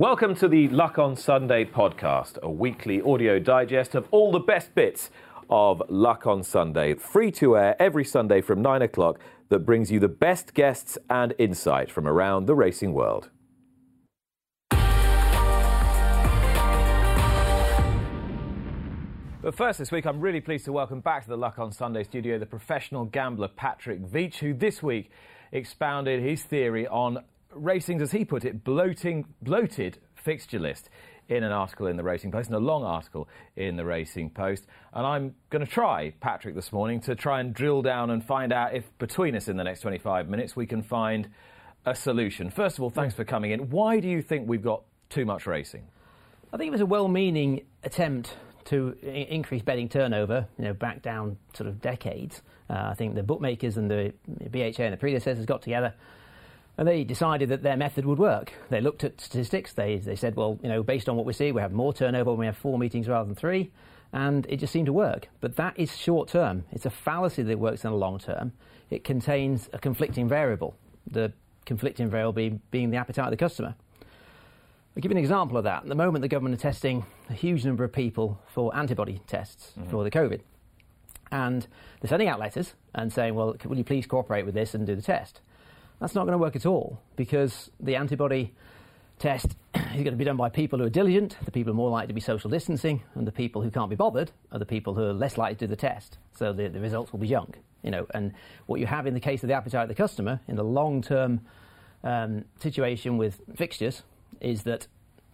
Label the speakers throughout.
Speaker 1: Welcome to the Luck on Sunday podcast, a weekly audio digest of all the best bits of Luck on Sunday, free to air every Sunday from 9 o'clock, that brings you the best guests and insight from around the racing world. But first, this week, I'm really pleased to welcome back to the Luck on Sunday studio the professional gambler Patrick Veitch, who this week expounded his theory on racing's, as he put it, bloating, bloated fixture list in an article in the Racing Post, in a long article in the Racing Post. And I'm going to try, Patrick, this morning to try and drill down and find out if between us in the next 25 minutes we can find a solution. First of all, thanks for coming in. Why do you think we've got too much racing?
Speaker 2: I think it was a well-meaning attempt to I- increase betting turnover, you know, back down sort of decades. Uh, I think the bookmakers and the BHA and the predecessors got together and they decided that their method would work. They looked at statistics. They, they said, well, you know, based on what we see, we have more turnover when we have four meetings rather than three. And it just seemed to work. But that is short term. It's a fallacy that works in the long term. It contains a conflicting variable. The conflicting variable being, being the appetite of the customer. I'll give you an example of that. At the moment, the government are testing a huge number of people for antibody tests mm-hmm. for the COVID. And they're sending out letters and saying, well, will you please cooperate with this and do the test? That's not going to work at all because the antibody test is going to be done by people who are diligent, the people who are more likely to be social distancing, and the people who can't be bothered are the people who are less likely to do the test. So the, the results will be junk. You know, and what you have in the case of the appetite of the customer in the long-term um, situation with fixtures is that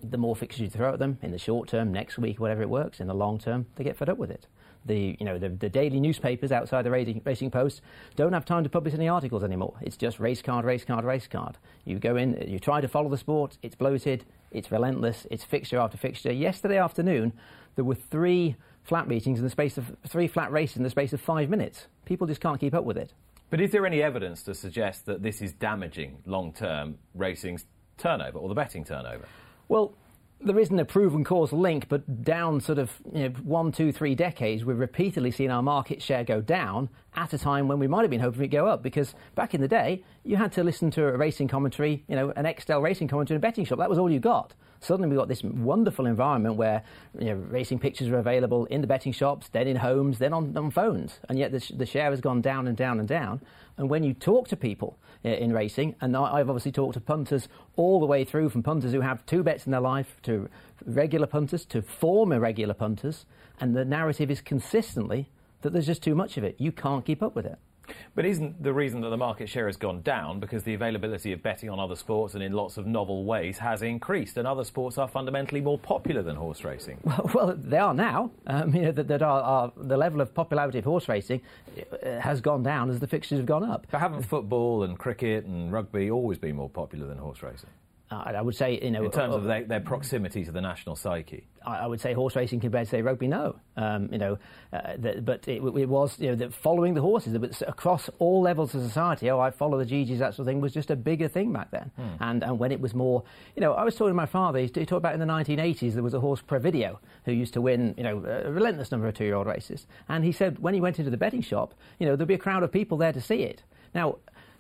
Speaker 2: the more fixtures you throw at them in the short term, next week, whatever it works, in the long term, they get fed up with it. The, you know, the, the daily newspapers outside the racing, racing Post don't have time to publish any articles anymore. It's just race card, race card, race card. You go in, you try to follow the sport, it's bloated, it's relentless, it's fixture after fixture. Yesterday afternoon, there were three flat meetings in the space of three flat races in the space of five minutes. People just can't keep up with it.
Speaker 1: But is there any evidence to suggest that this is damaging long term racing's turnover or the betting turnover?
Speaker 2: Well, there isn't a proven causal link, but down sort of you know, one, two, three decades, we've repeatedly seen our market share go down at a time when we might have been hoping it go up. Because back in the day, you had to listen to a racing commentary, you know, an Extel racing commentary in a betting shop. That was all you got. Suddenly, we've got this wonderful environment where you know, racing pictures are available in the betting shops, then in homes, then on, on phones, and yet the, sh- the share has gone down and down and down. And when you talk to people in racing, and I've obviously talked to punters all the way through, from punters who have two bets in their life to regular punters to former regular punters, and the narrative is consistently that there's just too much of it. You can't keep up with it.
Speaker 1: But isn't the reason that the market share has gone down because the availability of betting on other sports and in lots of novel ways has increased, and other sports are fundamentally more popular than horse racing?
Speaker 2: Well, well they are now. Um, you know, that, that are, are, the level of popularity of horse racing uh, has gone down as the fixtures have gone up.
Speaker 1: But haven't football and cricket and rugby always been more popular than horse racing?
Speaker 2: I would say, you know,
Speaker 1: In terms
Speaker 2: uh,
Speaker 1: of their, their proximity to the national psyche?
Speaker 2: I I would say horse racing compared to say rugby, no. Um, you know, uh, the, but it, it was you know the, following the horses across all levels of society. Oh, I follow the GGs, that sort of thing was just a bigger thing back then. And and when it was more, you know, I was talking to my father. He talked about in the 1980s there was a horse Provideo who used to win, you know, a relentless number of two-year-old races. And he said when he went into the betting shop, you know, there'd be a crowd of people there to see it. Now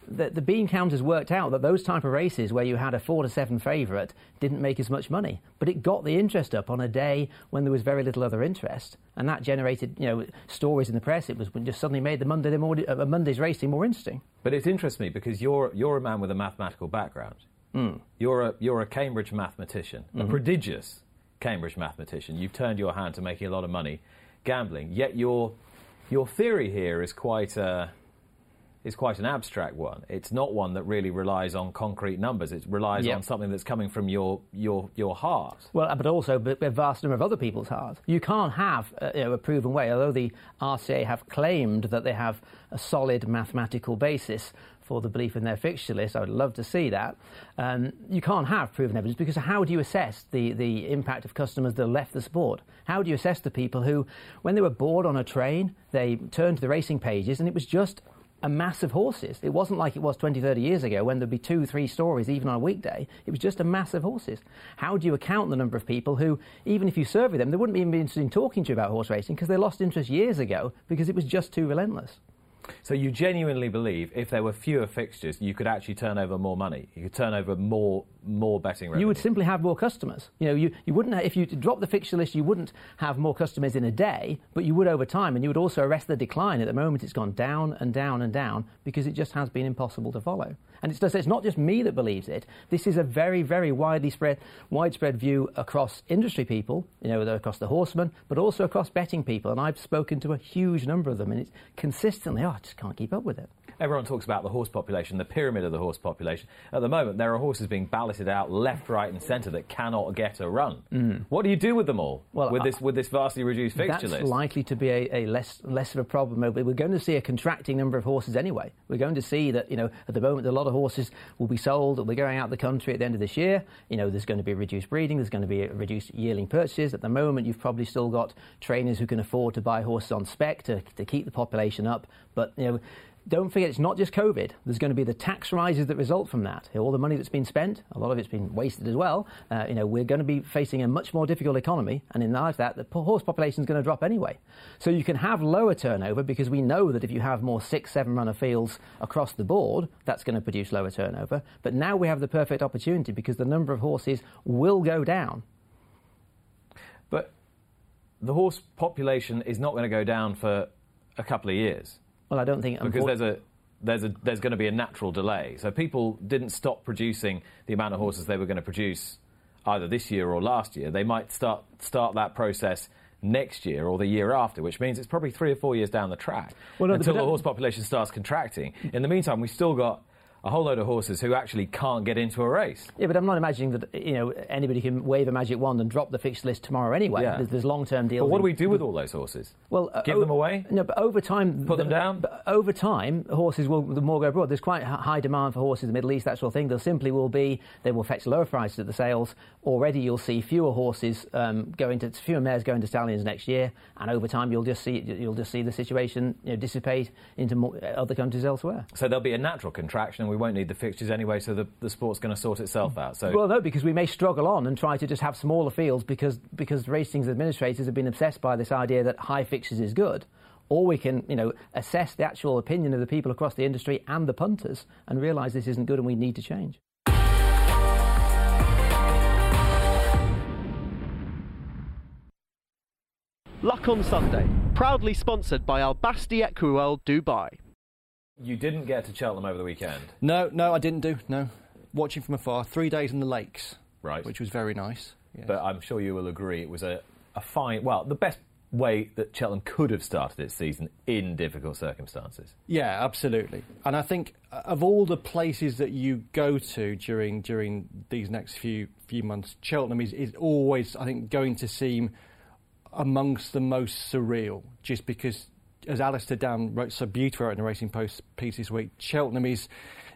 Speaker 2: the, the bean counters worked out that those type of races where you had a four to seven favourite didn't make as much money, but it got the interest up on a day when there was very little other interest, and that generated you know stories in the press. It was just suddenly made the Monday more, uh, Monday's racing more interesting.
Speaker 1: But it interests me because you're, you're a man with a mathematical background. You're, a, you're a Cambridge mathematician, a prodigious Cambridge mathematician. You've turned your hand to making a lot of money gambling, yet your, your theory here is quite. Uh, is quite an abstract one. It's not one that really relies on concrete numbers. It relies
Speaker 2: Yep.
Speaker 1: on something that's coming from your your your heart.
Speaker 2: Well, but also a vast number of other people's hearts. You can't have uh, you know, a proven way, although the RCA have claimed that they have a solid mathematical basis for the belief in their fixture list. I would love to see that. Um, you can't have proven evidence because how do you assess the, the impact of customers that left the sport? How do you assess the people who, when they were bored on a train, they turned to the racing pages and it was just a mass of horses. It wasn't like it was 20, 30 years ago when there'd be two, three stories even on a weekday. It was just a mass of horses. How do you account the number of people who, even if you survey them, they wouldn't even be interested in talking to you about horse racing because they lost interest years ago because it was just too relentless?
Speaker 1: So you genuinely believe if there were fewer fixtures, you could actually turn over more money. You could turn over more more betting revenue.
Speaker 2: You would simply have more customers. You know, you, you wouldn't ha- if you drop the fixture list, you wouldn't have more customers in a day, but you would over time, and you would also arrest the decline. At the moment, it's gone down and down and down because it just has been impossible to follow. And it's, it's not just me that believes it. This is a very, very widely spread, widespread view across industry people, you know, across the horsemen, but also across betting people. And I've spoken to a huge number of them, and it's consistently, oh, I just can't keep up with it.
Speaker 1: Everyone talks about the horse population, the pyramid of the horse population. At the moment, there are horses being balloted out left, right, and centre that cannot get a run. What do you do with them all?
Speaker 2: Mm. Well,
Speaker 1: with this with this vastly reduced fixture
Speaker 2: That's
Speaker 1: list.
Speaker 2: likely to be a, a less less of a problem. We're going to see a contracting number of horses anyway. We're going to see that you know at the moment a lot of horses will be sold. We're going out the country at the end of this year. You know there's going to be reduced breeding. There's going to be a reduced yearling purchases. At the moment you've probably still got trainers who can afford to buy horses on spec to, to keep the population up. But you know. Don't forget, it's not just COVID. There's going to be the tax rises that result from that. All the money that's been spent, a lot of it's been wasted as well. Uh, you know, we're going to be facing a much more difficult economy, and in light of that, the horse population is going to drop anyway. So you can have lower turnover because we know that if you have more six, seven runner fields across the board, that's going to produce lower turnover. But now we have the perfect opportunity because the number of horses will go down.
Speaker 1: But the horse population is not going to go down for a couple of years
Speaker 2: Well, I don't think
Speaker 1: because there's a there's a there's going to be a natural delay. So people didn't stop producing the amount of horses they were going to produce either this year or last year. They might start start that process next year or the year after, which means it's probably three or four years down the track
Speaker 2: Well, no,
Speaker 1: until
Speaker 2: but
Speaker 1: the horse population starts contracting. In the meantime, we've still got a whole load of horses who actually can't get into a race.
Speaker 2: Yeah, but I'm not imagining that you know anybody can wave a magic wand and drop the fixed list tomorrow anyway.
Speaker 1: Yeah.
Speaker 2: There's, there's long-term deals.
Speaker 1: But what do we do with all those horses?
Speaker 2: Well, uh,
Speaker 1: Give
Speaker 2: o-
Speaker 1: them away?
Speaker 2: No, but over time,
Speaker 1: Put them down?
Speaker 2: But over time, horses will the more go abroad. There's quite high demand for horses in the Middle East, that sort of thing. There simply will be they will fetch lower prices at the sales. Already, you'll see fewer horses um, going to fewer mares going to stallions next year, and over time, you'll just see you'll just see the situation you know, dissipate into more, other countries elsewhere.
Speaker 1: So there'll be a natural contraction, we won't need the fixtures anyway. So the, the sport's going to sort itself out. So
Speaker 2: Well, no, because we may struggle on and try to just have smaller fields because because racing's administrators have been obsessed by this idea that high fixtures is good. Or we can, you know, assess the actual opinion of the people across the industry and the punters and realise this isn't good and we need to change.
Speaker 3: Luck on Sunday, proudly sponsored by Al Basti Equiworld Dubai.
Speaker 1: You didn't get to Cheltenham over the weekend,
Speaker 4: No, no, I didn't do. No, watching from afar. Three days in the lakes,
Speaker 1: right?
Speaker 4: which was very nice. Yeah.
Speaker 1: but I'm sure you will agree it was a, a fine, well, the best way that Cheltenham could have started its season in difficult circumstances.
Speaker 4: yeah, absolutely. And I think uh, of all the places that you go to during during these next few few months, Cheltenham is, is always, I think, going to seem amongst the most surreal, just because. As Alastair Down wrote so beautifully in the Racing Post piece this week, Cheltenham is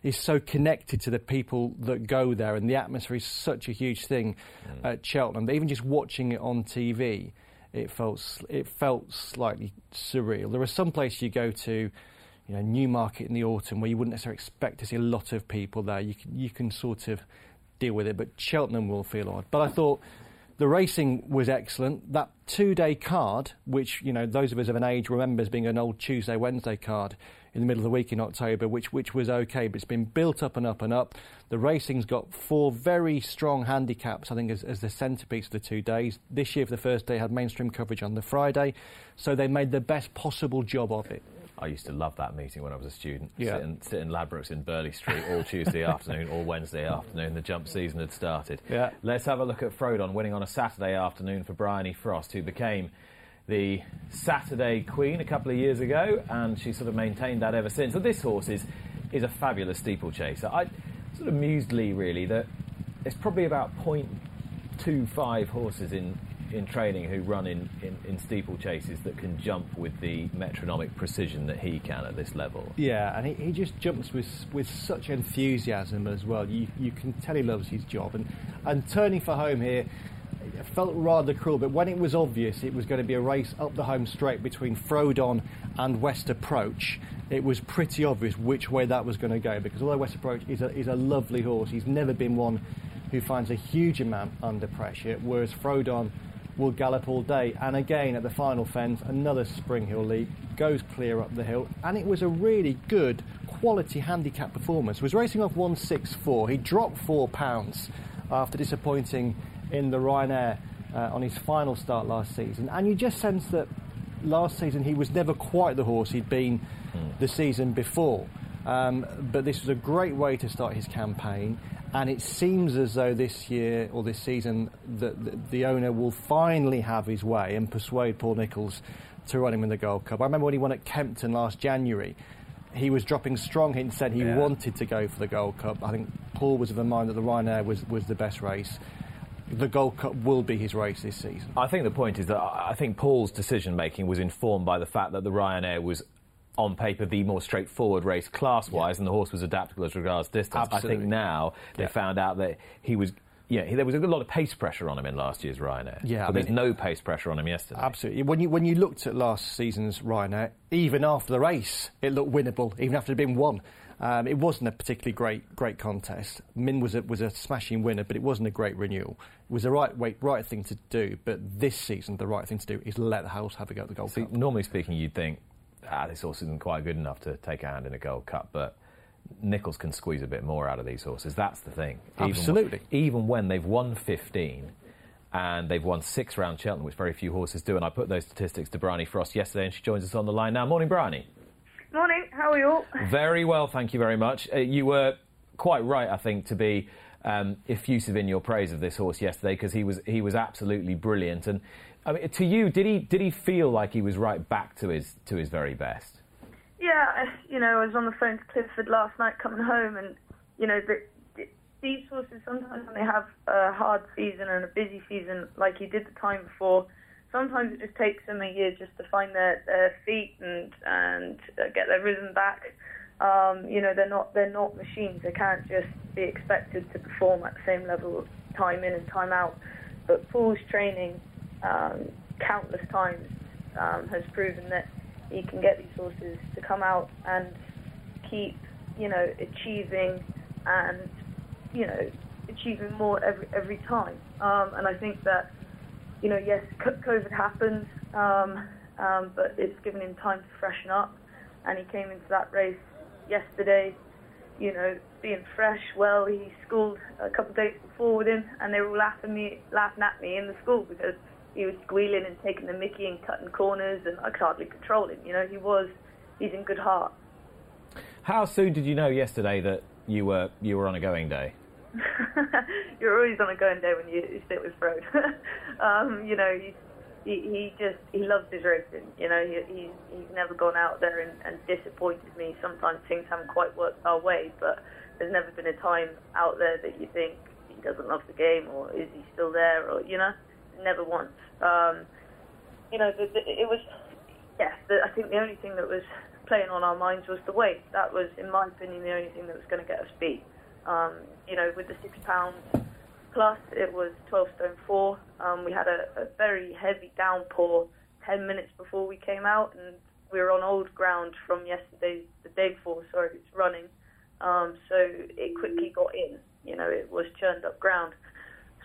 Speaker 4: is so connected to the people that go there, and the atmosphere is such a huge thing mm. at Cheltenham. That even just watching it on TV, it felt it felt slightly surreal. There are some places you go to, you know, Newmarket in the autumn where you wouldn't necessarily expect to see a lot of people there. You can you can sort of deal with it, but Cheltenham will feel odd. But I thought the racing was excellent. That two-day card, which you know those of us of an age remember as being an old Tuesday Wednesday card in the middle of the week in October, which which was okay, but it's been built up and up and up. The racing's got four very strong handicaps, I think, as, as the centrepiece of the two days. This year, for the first day, had mainstream coverage on the Friday, so they made the best possible job of it.
Speaker 1: I used to love that meeting when I was a student.
Speaker 4: Yeah.
Speaker 1: Sit, in, sit in Ladbrokes in Burley Street all Tuesday afternoon, all Wednesday afternoon. The jump season had started.
Speaker 4: Yeah.
Speaker 1: Let's have a look at Frodon winning on a Saturday afternoon for Bryony Frost, who became the Saturday Queen a couple of years ago, and she sort of maintained that ever since. So this horse is, is a fabulous steeplechaser. I sort of mused Lee really that it's probably about 0.25 horses in, in training who run in, in, in steeplechases that can jump with the metronomic precision that he can at this level.
Speaker 4: Yeah, and he, he just jumps with with such enthusiasm as well. You you can tell he loves his job, and and turning for home here felt rather cruel. But when it was obvious it was going to be a race up the home straight between Frodon and West Approach, it was pretty obvious which way that was going to go. Because although West Approach is a is a lovely horse, he's never been one who finds a huge amount under pressure, whereas Frodon will gallop all day. And again, at the final fence, another Spring Hill leap goes clear up the hill, and it was a really good quality handicap performance. Was racing off 164. He dropped four pounds after disappointing in the Ryanair uh, on his final start last season, and you just sense that last season he was never quite the horse he'd been the season before. Um, but this was a great way to start his campaign, and it seems as though this year or this season that the, the owner will finally have his way and persuade Paul Nicholls to run him in the Gold Cup. I remember when he won at Kempton last January, he was dropping strong hints, said he
Speaker 1: Yeah.
Speaker 4: wanted to go for the Gold Cup. I think Paul was of the mind that the Ryanair was, was the best race. The Gold Cup will be his race this season.
Speaker 1: I think the point is that I I think Paul's decision making was informed by the fact that the Ryanair was on paper the more straightforward race class wise and the horse was adaptable as regards distance. I think now they
Speaker 4: Yeah.
Speaker 1: found out that he was yeah, he- there was a lot of pace pressure on him in last year's Ryanair.
Speaker 4: Yeah, I
Speaker 1: but there's
Speaker 4: mean-
Speaker 1: no pace pressure on him yesterday.
Speaker 4: Absolutely. When you when you looked at last season's Ryanair, even after the race, it looked winnable, even after it had been won. Um, it wasn't a particularly great great contest. Min was a, was a smashing winner, but it wasn't a great renewal. It was the right way, right thing to do. But this season, the right thing to do is let the house have a go at the Gold
Speaker 1: See,
Speaker 4: Cup.
Speaker 1: normally speaking, you'd think, ah, this horse isn't quite good enough to take a hand in a Gold Cup, but Nicholls can squeeze a bit more out of these horses. That's the thing. Even
Speaker 4: Absolutely.
Speaker 1: when- even when they've won 15 and they've won six round Cheltenham, which very few horses do, and I put those statistics to Bryony Frost yesterday, and she joins us on the line now. Morning, Bryony.
Speaker 5: Morning, how are you all?
Speaker 1: Very well, thank you very much. Uh, you were quite right, I think, to be um, effusive in your praise of this horse yesterday because he was he was absolutely brilliant. And I mean, to you, did he did he feel like he was right back to his to his very best?
Speaker 5: Yeah, you know, I was on the phone to Clifford last night coming home, and, you know, the, the, these horses sometimes when they have a hard season and a busy season, like he did the time before, sometimes it just takes them a year just to find their, their feet and and uh, get their rhythm back. Um, you know, they're not they're not machines. They can't just be expected to perform at the same level time in and time out. But Paul's training um, countless times um, has proven that he can get these horses to come out and keep, you know, achieving and, you know, achieving more every every time. Um, and I think that, you know, yes, COVID happened, um, um, but it's given him time to freshen up. And he came into that race yesterday, you know, being fresh. Well, he schooled a couple of days before with him, and they were all laughing me, laughing at me in the school because he was squealing and taking the Mickey and cutting corners, and I could hardly control him. You know, he was, he's in good heart.
Speaker 1: How soon did you know yesterday that you were you were on a going day?
Speaker 5: You're always on a going day when you, sit with Frode. um, you know, he, he he just he loves his racing. You know, he, he's he's never gone out there and, and disappointed me. Sometimes things haven't quite worked our way, but there's never been a time out there that you think he doesn't love the game or is he still there or you know, never once. Um, you know, the, the, it was yes. The, I think the only thing that was playing on our minds was the weight. That was, in my opinion, the only thing that was going to get us beat. Um, you know, with the six pounds plus, it was 12 stone four. Um, we had a, a very heavy downpour 10 minutes before we came out, and we were on old ground from yesterday, the day before. Sorry, it's running. Um, so it quickly got in. You know, it was churned up ground.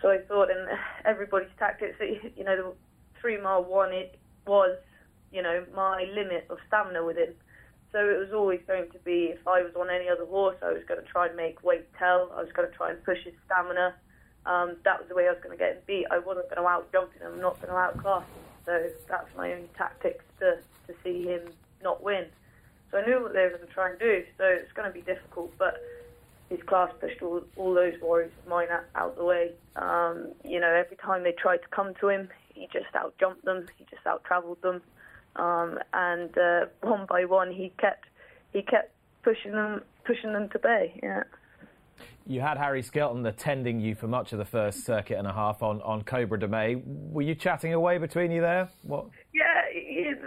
Speaker 5: So I thought, and everybody's tactics, you know, the three mile one, it was, you know, my limit of stamina with him. So it was always going to be, if I was on any other horse, I was going to try and make weight tell. I was going to try and push his stamina. Um, that was the way I was going to get him beat. I wasn't going to out jump him. I'm not going to outclass him. So that's my only tactics to, to see him not win. So I knew what they were going to try and do. So it's going to be difficult, but his class pushed all, all those worries of mine out, out the way. Um, you know, every time they tried to come to him, he just out jumped them, he just out travelled them, um, and uh, one by one he kept he kept pushing them pushing them to bay. Yeah.
Speaker 1: You had Harry Skelton attending you for much of the first circuit and a half on, on Cobra de Mai. Were you chatting away between you there? What?
Speaker 5: Yeah,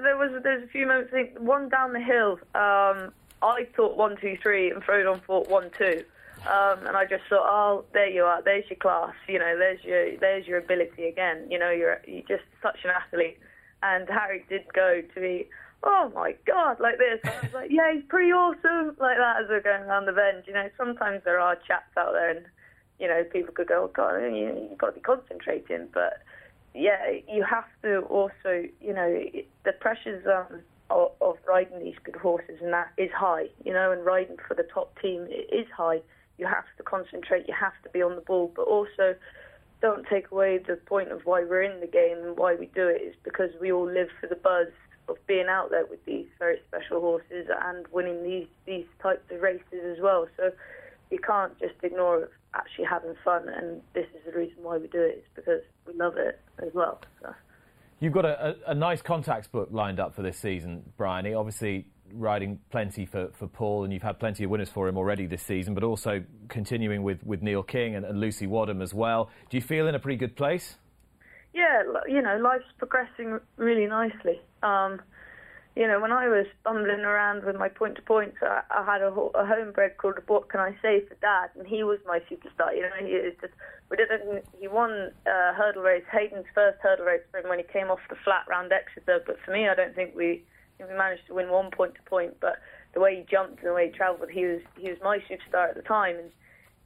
Speaker 5: there was there's a few moments. I think one down the hill, um, I thought one two three, and Frodon thought one two, um, and I just thought, oh, there you are, there's your class. You know, there's your there's your ability again. You know, you're you're just such an athlete. And Harry did go to be, oh my god, like this. And I was like, yeah, he's pretty awesome, like that as we're going around the bend. You know, sometimes there are chats out there, and you know, people could go, oh god, you you've got to be concentrating, but yeah, you have to also, you know, the pressures um, of, of riding these good horses and that is high, you know, and riding for the top team is high. You have to concentrate, you have to be on the ball, but also don't take away the point of why we're in the game and why we do it is because we all live for the buzz of being out there with these very special horses and winning these these types of races as well. So you can't just ignore actually having fun, and this is the reason why we do it. it. Is because we love it as well. So.
Speaker 1: You've got a, a, a, nice contacts book lined up for this season, Bryony. Obviously, riding plenty for, for Paul, and you've had plenty of winners for him already this season, but also continuing with, with Neil King and, and Lucy Wadham as well. Do you feel in a pretty good place?
Speaker 5: Yeah, you know, life's progressing really nicely. Um, you know, when I was bumbling around with my point to points, I, had a, a homebred called What Can I Say for Dad, and he was my superstar. You know, he just we didn't. He won a hurdle race, Hadden's first hurdle race when he came off the flat round Exeter. But for me, I don't think we we managed to win one point to point. But the way he jumped and the way he travelled, he was he was my superstar at the time. And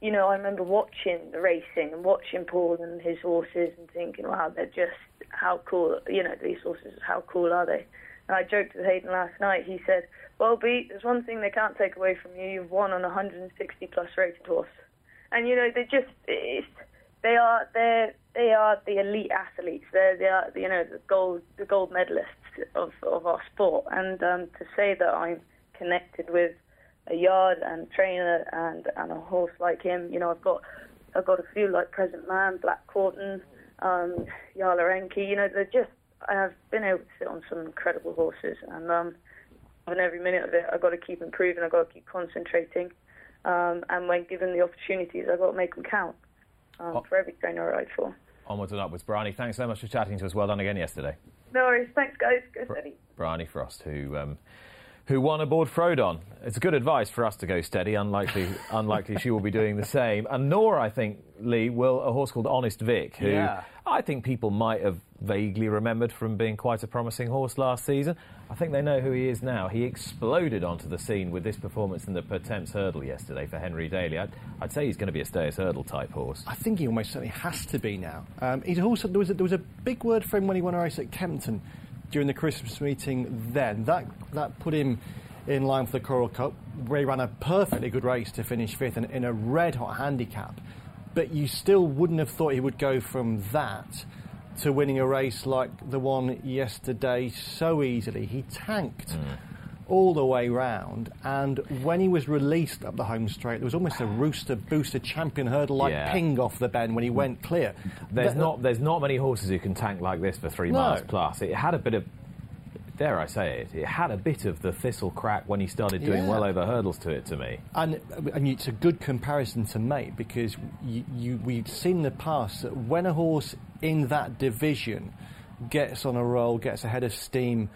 Speaker 5: you know, I remember watching the racing and watching Paul and his horses and thinking, wow, they're just how cool. You know, these horses, how cool are they? And I joked with Hadden last night. He said, "Well, Beat, there's one thing they can't take away from you. You've won on a 160 plus rated horse." And you know, they just it's, they are they they are the elite athletes. They're they are you know the gold the gold medalists of of our sport. And um, to say that I'm connected with a yard and trainer and and a horse like him, you know, I've got I've got a few like Present Man, Black Corton, um, Yala Enki. You know, they're just I've been able to sit on some incredible horses, and um, and every minute of it, I've got to keep improving. I've got to keep concentrating, um, and when given the opportunities, I've got to make them count um, oh. for every trainer I ride for.
Speaker 1: Onwards and upwards, Bryony. Thanks so much for chatting to us. Well done again yesterday.
Speaker 5: No worries. Thanks, guys. Go steady.
Speaker 1: Bryony Frost, who. Um, who won aboard Frodon. It's good advice for us to go steady. Unlikely, unlikely she will be doing the same. And nor, I think, Lee, will a horse called Honest Vic, who yeah. I think people might have vaguely remembered from being quite a promising horse last season. I think they know who he is now. He exploded onto the scene with this performance in the Pertemps Hurdle yesterday for Henry Daly. I'd, I'd, say he's going to be a Stayers Hurdle type horse.
Speaker 4: I think he almost certainly has to be now. Um, he's also there was, a, there was a big word for him when he won a race at Kempton during the Christmas meeting. Then that that put him in line for the Coral Cup, where he ran a perfectly good race to finish fifth in, in a red hot handicap but you still wouldn't have thought he would go from that to winning a race like the one yesterday so easily. He tanked. Mm. All the way round, and when he was released up the home straight, there was almost a rooster booster champion hurdle like yeah. ping off the bend when he went clear.
Speaker 1: There's not there's not many horses who can tank like this for three no. miles plus. It had a bit of dare I say it, it had a bit of the Thistlecrack when he started doing yeah. well over hurdles to it to me.
Speaker 4: And, and it's a good comparison to make because you, you, we've seen in the past that when a horse in that division gets on a roll, gets ahead of steam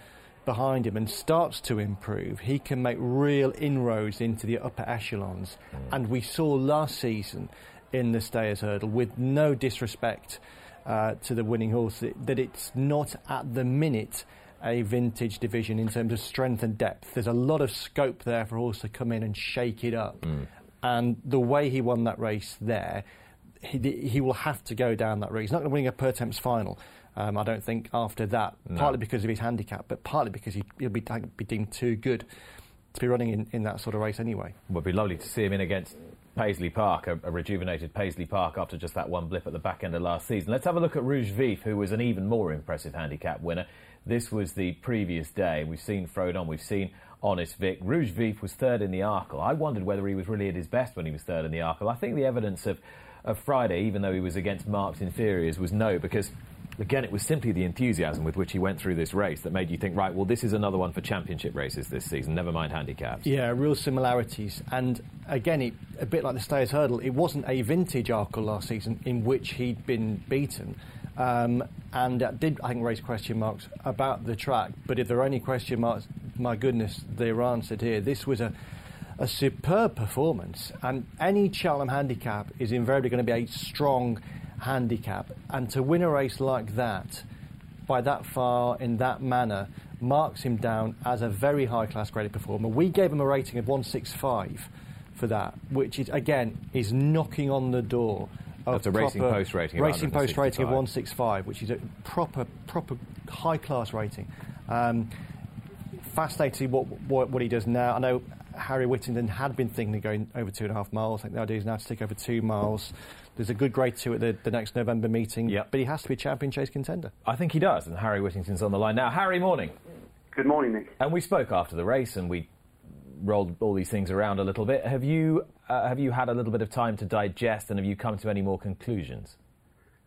Speaker 4: behind him and starts to improve, he can make real inroads into the upper echelons. Mm. And we saw last season in the Stayers Hurdle, with no disrespect uh, to the winning horse, that it's not at the minute a vintage division in terms of strength and depth. There's a lot of scope there for horse to come in and shake it up. Mm. And the way he won that race there, he, he will have to go down that route. He's not going to win a Pertemps final. Um, I don't think after that, no. partly because of his handicap, but partly because he, will be, be deemed too good to be running in, in that sort of race anyway.
Speaker 1: It would be lovely to see him in against Paisley Park, a, a, rejuvenated Paisley Park after just that one blip at the back end of last season. Let's have a look at Rouge Vif, who was an even more impressive handicap winner. This was the previous day. We've seen Frodon, we've seen Honest Vic. Rouge Vif was third in the Arkle. I wondered whether he was really at his best when he was third in the Arkle. I think the evidence of, of Friday, even though he was against marked inferiors, was no, because again, it was simply the enthusiasm with which he went through this race that made you think, right, well, this is another one for championship races this season, never mind handicaps.
Speaker 4: Yeah, real similarities. And again, it, a bit like the Stayers Hurdle, it wasn't a vintage Arkle last season in which he'd been beaten. Um, and uh, did, I think, raise question marks about the track. But if there are any question marks, my goodness, they're answered here. This was a, a superb performance. And any Cheltenham handicap is invariably going to be a strong handicap. And to win a race like that, by that far, in that manner, marks him down as a very high class graded performer. We gave him a rating of 165 for that, which is, again, is knocking on the door
Speaker 1: That's a Racing Post rating of
Speaker 4: Racing Post rating of
Speaker 1: 165.
Speaker 4: 165, which is a proper, proper high class rating. Um, fascinating what, what, what he does now. I know Harry Whittington had been thinking of going over two and a half miles. I think the idea is now to take over two miles. There's a good grade two at the, the next November meeting,
Speaker 1: Yep.
Speaker 4: but he has to be a champion chase contender.
Speaker 1: I think he does, and Harry Whittington's on the line now. Harry, morning.
Speaker 6: Good morning, Nick.
Speaker 1: And we spoke after the race, and we rolled all these things around a little bit. Have you uh, have you had a little bit of time to digest, and have you come to any more conclusions?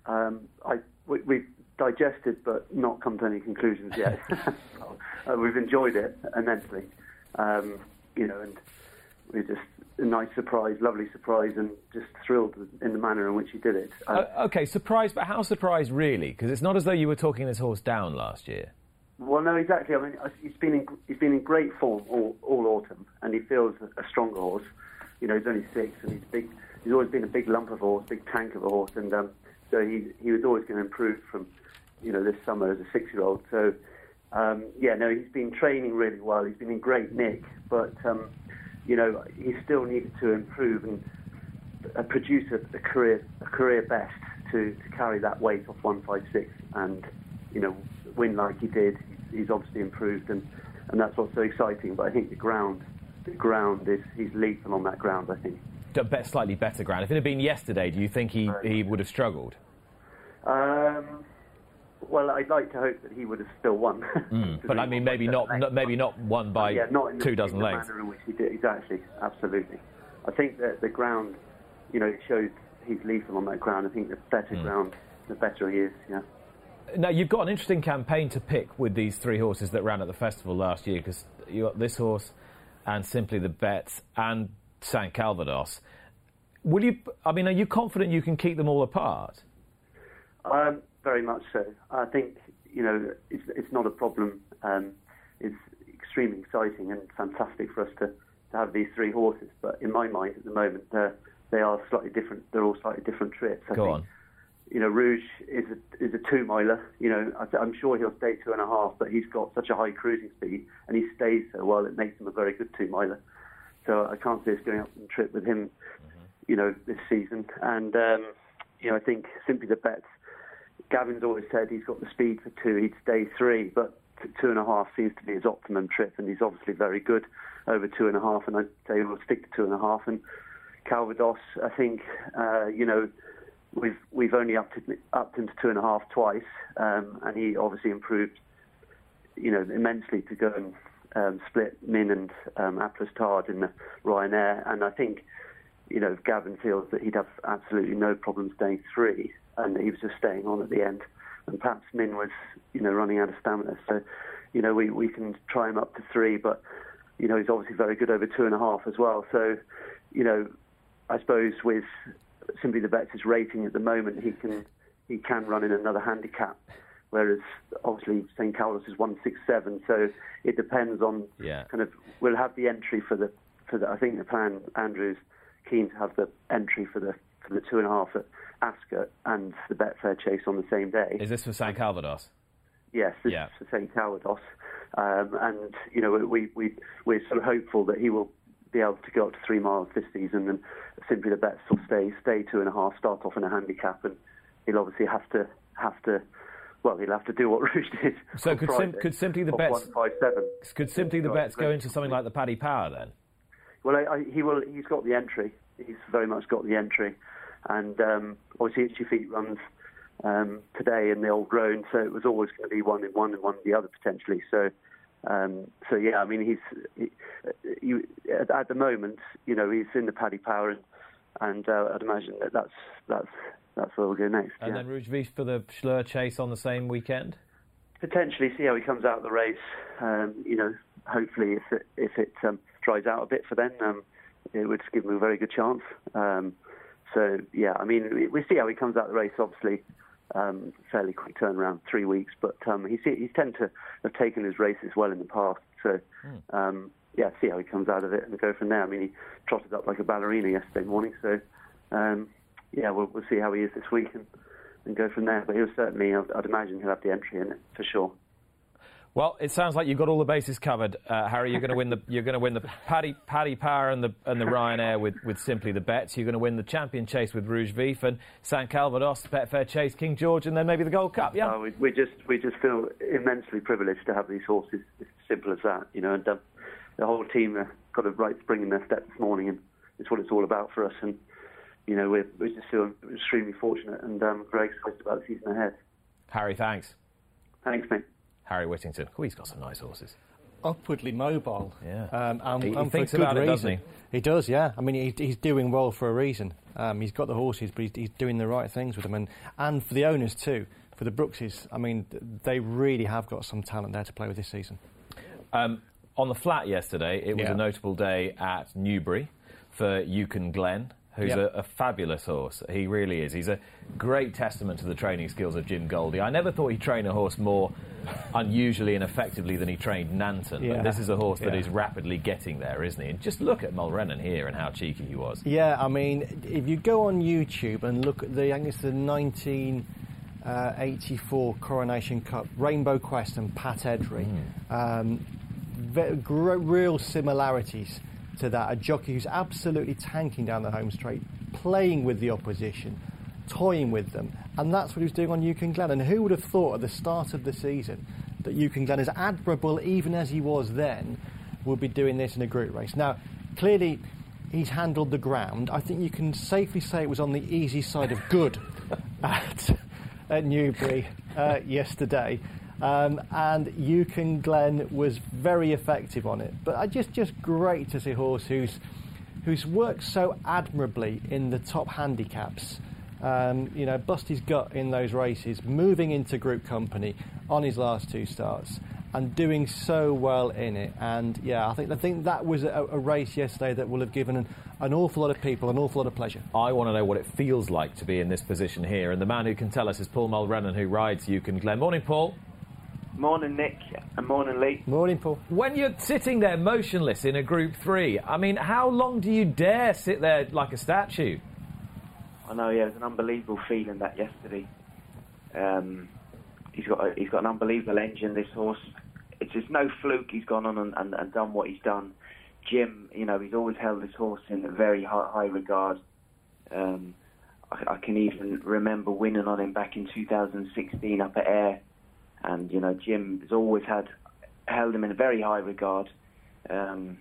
Speaker 6: Um, I, we, we've digested but not come to any conclusions yet. uh, we've enjoyed it immensely, um, you know, and we're just a nice surprise, lovely surprise, and just thrilled in the manner in which he did it. Uh,
Speaker 1: Uh, okay, surprised, but how surprised really? Because it's not as though you were talking this horse down last year.
Speaker 6: Well, no, exactly. I mean, he's been in, he's been in great form all, all autumn, and he feels a stronger horse. You know, he's only six, and he's big. He's always been a big lump of a horse, big tank of a horse, and um, so he he was always going to improve from, you know, this summer as a six-year-old. So, um, yeah, no, he's been training really well. He's been in great nick, but um, you know, he still needed to improve and uh, produce a, a career a career best to, to carry that weight off 156 and you know win like he did. He's, obviously improved and, and that's what's so exciting. But I think the ground the ground is he's lethal on that ground. I think.
Speaker 1: Bet- Slightly better ground. If it had been yesterday, do you think he, he would have struggled?
Speaker 6: Um, well, I'd like to hope that he would have still won.
Speaker 1: But I mean, maybe not, not maybe not one by
Speaker 6: yeah, not the,
Speaker 1: two dozen
Speaker 6: the manner in which he did. Exactly, absolutely. I think that the ground, you know, it shows he's lethal on that ground. I think the better
Speaker 1: Hmm.
Speaker 6: ground, the better he is. Yeah.
Speaker 1: Now you've got an interesting campaign to pick with these three horses that ran at the festival last year because you got this horse and Simply the Betts and Saint Calvados. Will you? I mean, are you confident you can keep them all apart?
Speaker 6: Um, very much so. I think you know it's, it's not a problem. Um, it's extremely exciting and fantastic for us to, to have these three horses. But in my mind, at the moment, they're, they are slightly different. They're all slightly different trips. I
Speaker 1: Go
Speaker 6: think,
Speaker 1: on.
Speaker 6: You know, Rouge is a, is a two miler. You know, I, I'm sure he'll stay two and a half, but he's got such a high cruising speed and he stays so well. It makes him a very good two miler. So I can't see us going up on a trip with him, you know, this season. And um, you know, I think simply the betts. Gavin's always said he's got the speed for two, he'd stay three, but two and a half seems to be his optimum trip, and he's obviously very good over two and a half, and I'd say we'll stick to two and a half. And Calvados, I think, uh, you know, we've we've only upped, upped him to two and a half twice, um, and he obviously improved, you know, immensely to go and um, split Min and um, A Plus Tard in the Ryanair, and I think you know, Gavin feels that he'd have absolutely no problem staying three, and he was just staying on at the end. And perhaps Min was, you know, running out of stamina. So, you know, we, we can try him up to three, but, you know, he's obviously very good over two and a half as well. So, you know, I suppose with simply the Betts' rating at the moment, he can he can run in another handicap. Whereas obviously St. Calvados is one six seven, so it depends on
Speaker 1: Yeah.
Speaker 6: kind of we'll have the entry for the for the I think the plan Andrew's keen to have the entry for the the two and a half at Ascot and the Betfair Chase on the same day.
Speaker 1: Is this for Saint Calvados?
Speaker 6: Yes, this
Speaker 1: Yeah.
Speaker 6: is for St Calvados, um, and you know we we we're sort of hopeful that he will be able to go up to three miles this season, and simply the betts will stay stay two and a half, start off in a handicap, and he'll obviously have to have to. Well, he'll have to do what Rouge did.
Speaker 1: So could sim- could simply the betts-
Speaker 6: 157.
Speaker 1: Could simply the betts go into something like the Paddy Power then?
Speaker 6: Well, I, I, he will. He's got the entry. He's very much got the entry, and um, obviously Itchy Feet runs um, today in the Old Roan, so it was always going to be one in one and one in the other potentially. So, um, so yeah, I mean, he's he, you, at, at the moment, you know, he's in the Paddy Power, and, and uh, I'd imagine that that's that's that's where we'll go next.
Speaker 1: And
Speaker 6: yeah.
Speaker 1: then Rouge for the Shloer chase on the same weekend.
Speaker 6: potentially see how he comes out of the race. Um, you know, hopefully if it, if it um, dries out a bit for them, um, it would give him a very good chance. So yeah, I mean, we, we see how he comes out of the race. Obviously, um, fairly quick turnaround, three weeks, but um, he's he's tend to have taken his races well in the past. So um, yeah, see how he comes out of it and go from there. I mean, he trotted up like a ballerina yesterday morning. So um, yeah, we'll, we'll see how he is this week and, and go from there. But he'll certainly, I'd, I'd imagine he'll have the entry in it for sure.
Speaker 1: Well, it sounds like you've got all the bases covered, uh, Harry. You're going to win the you're going to win the Paddy Paddy Power and the and the Ryanair with, with simply the betts. You're going to win the Champion Chase with Rouge Vif and Saint Calvados, Betfair Chase, King George, and then maybe the Gold Cup. Yeah.
Speaker 6: We, we just we just feel immensely privileged to have these horses. It's simple as that, you know. And um, the whole team uh, got a right spring in their step this morning, and it's what it's all about for us. And you know, we're, we just feel extremely fortunate and um, very excited about the season ahead.
Speaker 1: Harry, thanks.
Speaker 6: Thanks, mate.
Speaker 1: Harry Whittington. Oh, he's got some nice horses.
Speaker 4: upwardly mobile.
Speaker 1: Yeah.
Speaker 4: Um, and,
Speaker 1: He- he
Speaker 4: and
Speaker 1: thinks
Speaker 4: good
Speaker 1: about it,
Speaker 4: reason.
Speaker 1: doesn't
Speaker 4: he? does, yeah. I mean, he, he's doing well for a reason. Um, he's got the horses, but he's, he's doing the right things with them. And, and for the owners, too. For the Brookses, I mean, they really have got some talent there to play with this season.
Speaker 1: Um, on the flat yesterday, it was
Speaker 4: Yeah.
Speaker 1: a notable day at Newbury for Euchen Glen, who's
Speaker 4: Yep.
Speaker 1: a, a fabulous horse. He really is. He's a great testament to the training skills of Jim Goldie. I never thought he'd train a horse more unusually and effectively than he trained Nanton.
Speaker 4: Yeah.
Speaker 1: But this is a horse that
Speaker 4: Yeah.
Speaker 1: is rapidly getting there, isn't he? And just look at Mulrennan here and how cheeky he was.
Speaker 4: Yeah, I mean, if you go on YouTube and look at the, I think it's the 1984 Coronation Cup, Rainbow Quest and Pat Eddery, um, ve- gr- real similarities to that. A jockey who's absolutely tanking down the home straight, playing with the opposition, toying with them, and that's what he was doing on Euchen Glen. And who would have thought at the start of the season that Euchen Glen, as admirable even as he was then, would be doing this in a group race? Now, clearly, he's handled the ground. I think you can safely say it was on the easy side of good at, at Newbury uh, yesterday. Um, and Euchen Glen was very effective on it. But I just, just great to see a horse who's, who's worked so admirably in the top handicaps. Um, you know, bust his gut in those races, moving into group company on his last two starts, and doing so well in it. And yeah, I think I think that was a, a race yesterday that will have given an, an awful lot of people an awful lot of pleasure.
Speaker 1: I want to know what it feels like to be in this position here. And the man who can tell us is Paul Mulrennan, who rides Euchen Glen. Morning, Paul.
Speaker 7: Morning, Nick, and morning, Lee.
Speaker 4: Morning, Paul.
Speaker 1: When you're sitting there motionless in a Group 3, I mean, how long do you dare sit there like a statue?
Speaker 7: I know, yeah, it was an unbelievable feeling that yesterday. Um, he's got a, he's got an unbelievable engine. This horse, it's just no fluke. He's gone on and, and, and done what he's done. Jim, you know, he's always held this horse in very high, high regard. Um, I, I can even remember winning on him back in 2016 up at Ayr, and you know, Jim has always had held him in a very high regard. Um,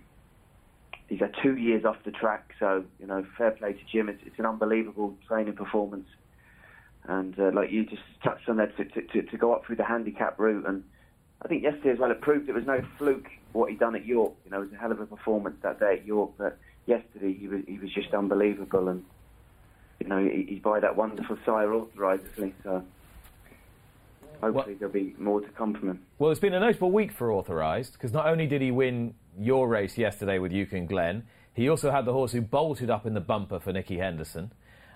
Speaker 7: he's had two years off the track, so you know, fair play to Jim. It's, it's an unbelievable training performance, and uh, like you just touched on that to, to, to, go up through the handicap route, and I think yesterday as well it proved it was no fluke what he'd done at York. You know, it was a hell of a performance that day at York, but yesterday he was he was just unbelievable, and you know he, he's by that wonderful sire authorised? So hopefully there'll be more to come from him.
Speaker 1: Well, it's been a notable week for Authorised because not only did he win your race yesterday with Euchen Glen, he also had the horse who bolted up in the bumper for Nicky Henderson.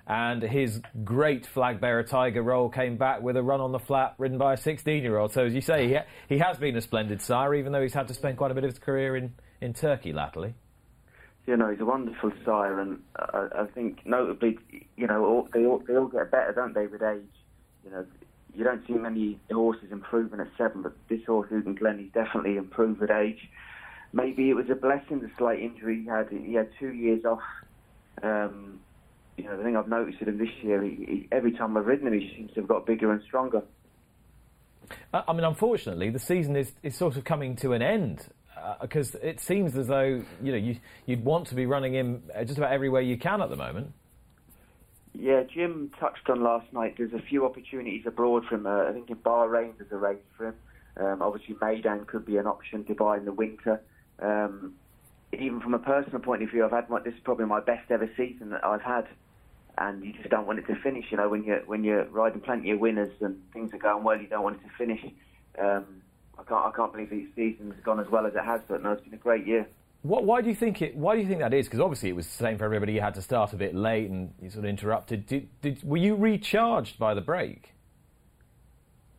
Speaker 1: And his great flag bearer Tiger Roll came back with a run on the flat ridden by a 16 year old. So, as you say, he, ha- he has been a splendid sire, even though he's had to spend quite a bit of his career in, in Turkey latterly.
Speaker 7: you know, he's a wonderful sire, and I, I think notably, you know, all, they all they all get better, don't they, with age? You know, you don't see many horses improving at seven, but this horse, Euchen Glen, he's definitely improved with age. Maybe it was a blessing, the slight injury he had. He had two years off. Um, you know, the thing I've noticed with him this year, he, he, every time I've ridden him, he seems to have got bigger and stronger.
Speaker 1: Uh, I mean, unfortunately, the season is, is sort of coming to an end because it seems as though you know you, you'd want to be running him uh, just about everywhere you can at the moment.
Speaker 7: Yeah, Jim touched on last night. There's a few opportunities abroad for him. Uh, I think in Bahrain there's a race for him. Um, obviously, Meydan could be an option to buy in the winter. Um, even from a personal point of view, I've had my, this is probably my best ever season that I've had. and you just don't want it to finish. You know, when you're when you're riding plenty of winners and things are going well, you don't want it to finish. Um, I can't I can't believe the season's gone as well as it has, but no, it's been a great year.
Speaker 1: What, why do you think it? Why do you think that is? Because obviously it was the same for everybody. You had to start a bit late and you sort of interrupted. Did, did were you recharged by the break?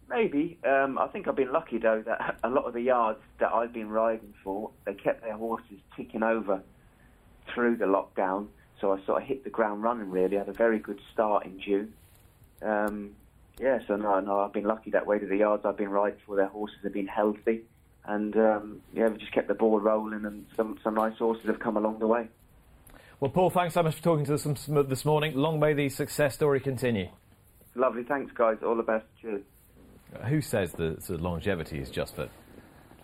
Speaker 7: Maybe. Um, I think I've been lucky though that a lot of the yards that I've been riding for, they kept their horses ticking over through the lockdown. So I sort of hit the ground running. Really, I had a very good start in June. Um, yeah, so no, no, I've been lucky that way. To the yards I've been riding for, their horses have been healthy, and um, yeah, we just kept the ball rolling, and some some nice horses have come along the way.
Speaker 1: Well, Paul, thanks so much for talking to us this morning. Long may the success story continue.
Speaker 7: Lovely, thanks, guys. All the best. Cheers.
Speaker 1: Who says the sort of longevity is just for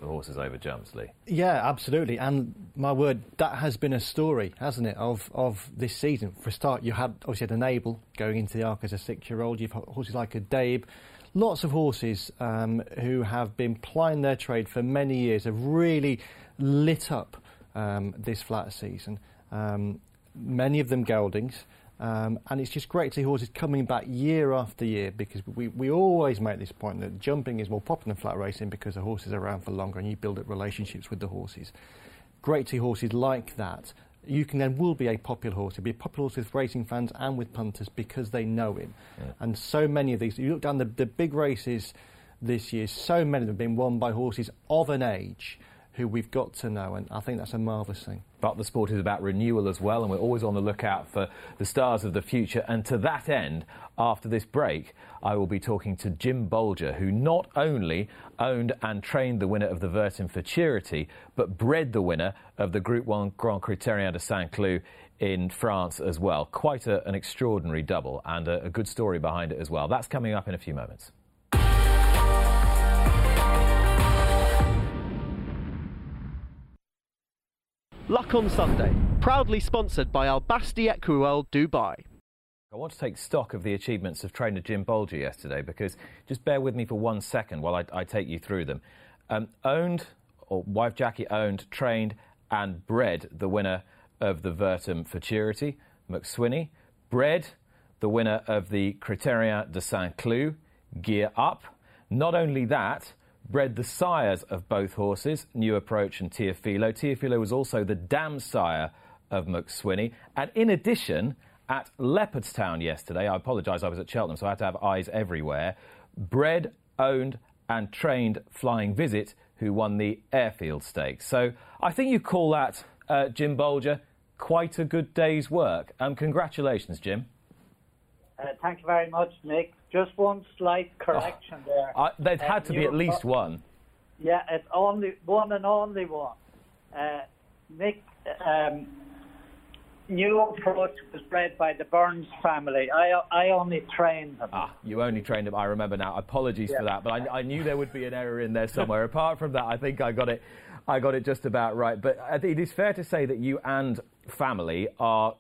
Speaker 1: the horses over jumps, Lee?
Speaker 4: Yeah, absolutely. And my word, that has been a story, hasn't it, of, of this season. For a start, you had obviously had Enable going into the Arc as a six-year-old. You've had horses like Addeybb. Lots of horses um, who have been plying their trade for many years have really lit up um, this flat season. Um, many of them geldings. Um, and it's just great to see horses coming back year after year because we, we always make this point that jumping is more popular than flat racing because the horses are around for longer and you build up relationships with the horses. Great to see horses like that. You can then will be a popular horse. You'll be a popular horse with racing fans and with punters because they know him. Yeah. And so many of these, you look down the, the big races this year, so many of them have been won by horses of an age who we've got to know, and I think that's a marvellous thing.
Speaker 1: But the sport is about renewal as well, and we're always on the lookout for the stars of the future. And to that end, after this break, I will be talking to Jim Bolger, who not only owned and trained the winner of the Vertem Futurity, but bred the winner of the Group 1 Grand Critérium de Saint-Cloud in France as well. Quite a, an extraordinary double, and a, a good story behind it as well. That's coming up in a few moments.
Speaker 3: Luck on Sunday, proudly sponsored by Al Basti Equiworld Dubai.
Speaker 1: I want to take stock of the achievements of trainer Jim Bolger yesterday because just bear with me for one second while I, I take you through them. Um, owned, or wife Jackie owned, trained, and bred the winner of the Vertem Futurity, Mac Swiney. Bred the winner of the Critérium de Saint Cloud, Gear Up. Not only that, bred the sires of both horses, New Approach and Teofilo. Teofilo was also the dam sire of Mac Swiney. And in addition, at Leopardstown yesterday, I apologise, I was at Cheltenham, so I had to have eyes everywhere, bred, owned, and trained Flying Visit, who won the Eyrefield Stakes. So I think you call that, uh, Jim Bolger, quite a good day's work. Um, congratulations, Jim.
Speaker 8: Uh, thank you very much, Nick. Just one slight correction oh, there.
Speaker 1: Uh, there'd uh, had to be at least one.
Speaker 8: Yeah, it's only one and only one. Uh, Nick, um, New Approach was bred by the Burns family. I I only trained them.
Speaker 1: Ah, you only trained them. I remember now. Apologies yeah. for that, but I, I knew there would be an error in there somewhere. Apart from that, I think I got it. I got it just about right. But it is fair to say that you and family are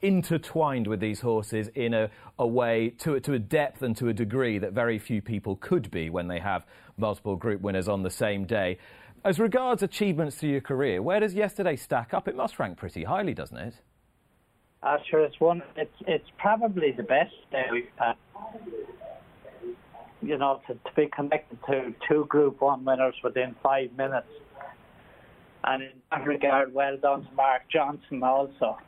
Speaker 1: intertwined with these horses in a, a way to, to a depth and to a degree that very few people could be when they have multiple group winners on the same day. As regards achievements through your career, where does yesterday stack up? It must rank pretty highly, doesn't it?
Speaker 8: Uh, sure, it's one. It's it's probably the best day we've had. You know, to, to be connected to two Group One winners within five minutes, and in that regard, well done to Mark Johnston also.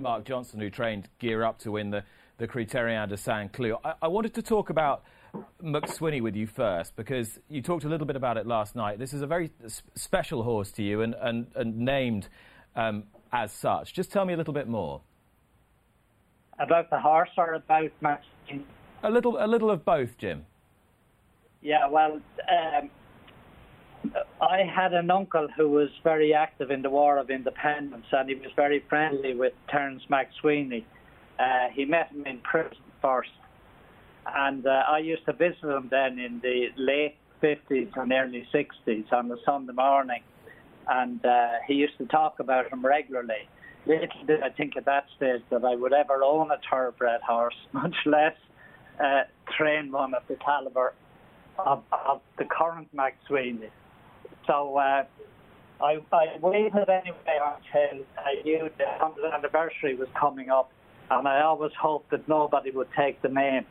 Speaker 1: Mark Johnston, who trained Gear Up to win the, the Critérium de Saint Cloud. I, I wanted to talk about Mac Swiney with you first because you talked a little bit about it last night. This is a very special horse to you and, and, and named um, as such. Just tell me a little bit more.
Speaker 8: About the horse or about MacSwiney?
Speaker 1: A little, a little of both, Jim.
Speaker 8: Yeah, well, um, I had an uncle who was very active in the War of Independence, and he was very friendly with Terence MacSwiney. Uh, he met him in prison first, and uh, I used to visit him then in the late 50s and early 60s on a Sunday morning, and uh, he used to talk about him regularly. Little did I think at that stage that I would ever own a thoroughbred horse, much less uh, train one of the caliber of, of the current Mac Swiney. So uh, I, I waited anyway until I knew the 100th anniversary was coming up and I always hoped that nobody would take the name,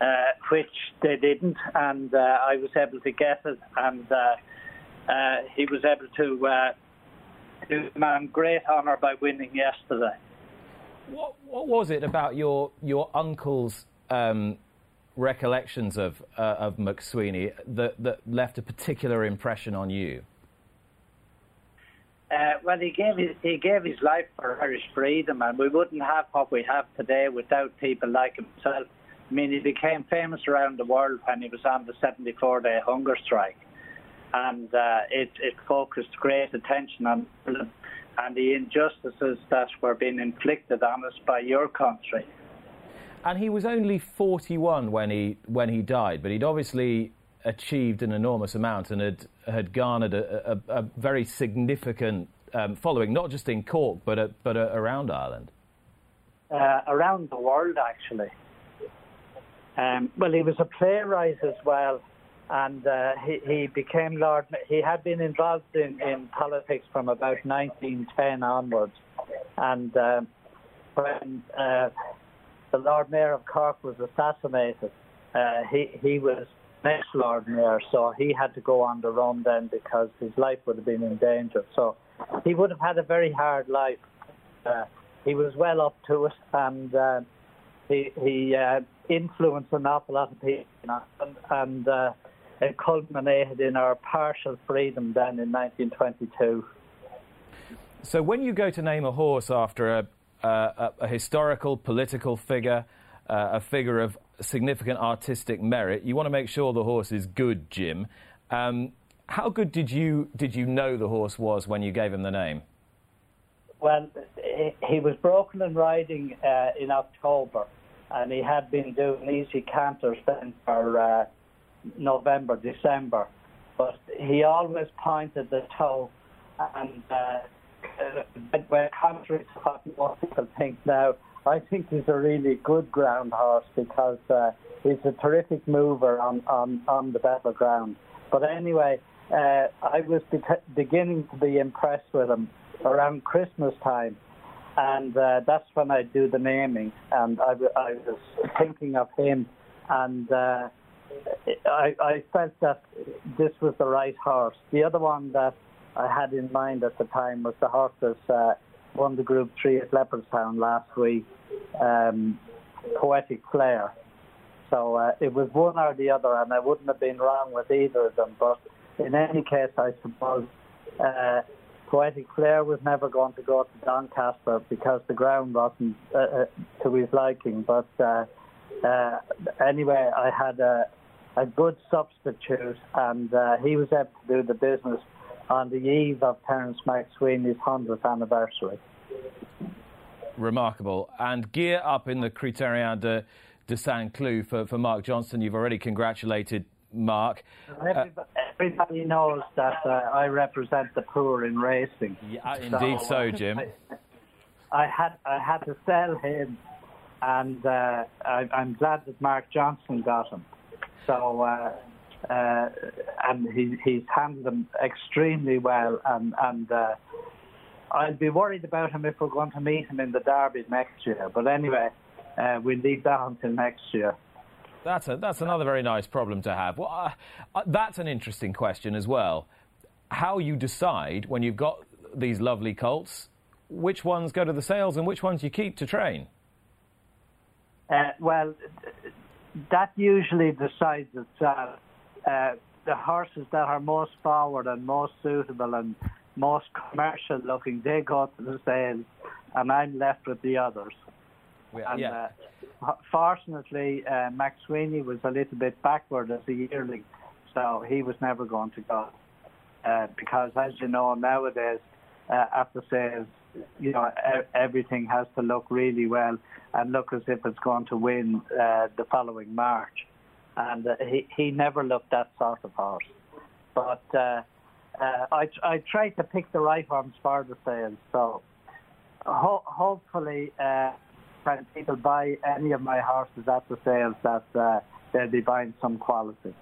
Speaker 8: uh, which they didn't, and uh, I was able to get it, and uh, uh, he was able to uh, do the man great honour by winning yesterday.
Speaker 1: What, what was it about your your uncle's um, recollections of uh, of MacSwiney that, that left a particular impression on you?
Speaker 8: Uh, well, he gave his, he gave his life for Irish freedom, and we wouldn't have what we have today without people like himself. I mean, he became famous around the world when he was on the 74-day hunger strike, and uh, it, it focused great attention on and the injustices that were being inflicted on us by your country.
Speaker 1: And he was only 41 when he when he died, but he'd obviously achieved an enormous amount and had had garnered a, a, a very significant um, following, not just in Cork but uh, but uh, around Ireland.
Speaker 8: Uh, around the world, actually. Um, well, he was a playwright as well, and uh, he, he became Lord. He had been involved in, in politics from about 1910 onwards, and uh, when the Lord Mayor of Cork was assassinated, uh, he he was next Lord Mayor, so he had to go on the run then because his life would have been in danger. So he would have had a very hard life. Uh, he was well up to it, and uh, he he uh, influenced an awful lot of people, and, and uh, it culminated in our partial freedom then in 1922.
Speaker 1: So when you go to name a horse after a, a, a historical political figure, uh, a figure of significant artistic merit, you want to make sure the horse is good, Jim. Um, how good did you did you know the horse was when you gave him the name?
Speaker 8: Well, he was broken and riding uh, in October, and he had been doing easy canters then for uh, November, December. But he always pointed the toe, and uh, uh contrary to what people think now, I think he's a really good ground horse because uh, he's a terrific mover on, on, on the battleground. But anyway, uh, I was be- beginning to be impressed with him around Christmas time. And uh, that's when I do the naming. And I, I was thinking of him. And uh, I, I felt that this was the right horse. The other one that I had in mind at the time was the horse that uh, won the Group 3 at Leopardstown last week, um, Poetic Flair. So uh, it was one or the other, and I wouldn't have been wrong with either of them. But in any case, I suppose uh, Poetic Flair was never going to go to Doncaster because the ground wasn't uh, uh to his liking. But uh, uh, anyway, I had a, a good substitute, and he was able to do the business on the eve of Terence MacSwiney's 100th anniversary.
Speaker 1: Remarkable. And gear up in the Criterium de, de Saint Cloud for, for Mark Johnston. You've already congratulated Mark.
Speaker 8: Everybody, uh, everybody knows that uh, I represent the poor in racing.
Speaker 1: Yeah, indeed so, so Jim.
Speaker 8: I, I, had I had to sell him, and uh, I, am glad that Mark Johnston got him. So uh, uh, and he, he's handled them extremely well. And, and uh, I'll be worried about him if we're going to meet him in the Derby next year. But anyway, uh, we'll leave that until next year.
Speaker 1: That's, a, that's another very nice problem to have. Well, uh, uh, that's an interesting question as well. How you decide when you've got these lovely colts, which ones go to the sales and which ones you keep to train?
Speaker 8: Uh, well, that usually decides itself uh, the horses that are most forward and most suitable and most commercial looking, they go to the sales, and I'm left with the others. and,
Speaker 1: yeah.
Speaker 8: Uh, fortunately, uh, Mac Swiney was a little bit backward as a yearling, so he was never going to go. Uh, because, as you know, nowadays, uh, after sales, you know, everything has to look really well and look as if it's going to win uh, the following March and uh, he he never looked that sort of horse. But uh, uh, I I tried to pick the right ones for the sales. So ho- hopefully, uh, when people buy any of my horses at the sales, that uh, they'll be buying some quality.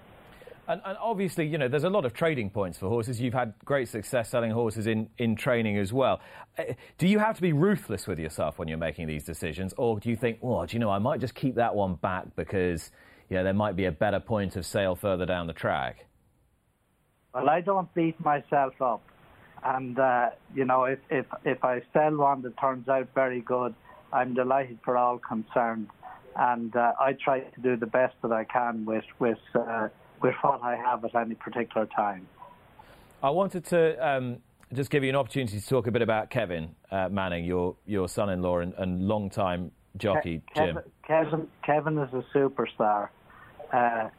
Speaker 1: And, and, obviously, you know, there's a lot of trading points for horses. You've had great success selling horses in, in training as well. Uh, do you have to be ruthless with yourself when you're making these decisions? Or do you think, oh, do you know, I might just keep that one back because, know, there might be a better point of sale further down the track?
Speaker 8: Well, I don't beat myself up. And, uh, you know, if, if, if I sell one that turns out very good, I'm delighted for all concerned. And uh, I try to do the best that I can with, with, uh, with what I have at any particular time.
Speaker 1: I wanted to um, just give you an opportunity to talk a bit about Kevin uh, Manning, your, your son in law and, and long-time jockey,
Speaker 8: Ke-
Speaker 1: Jim.
Speaker 8: Kevin, Kevin is a superstar. Uh,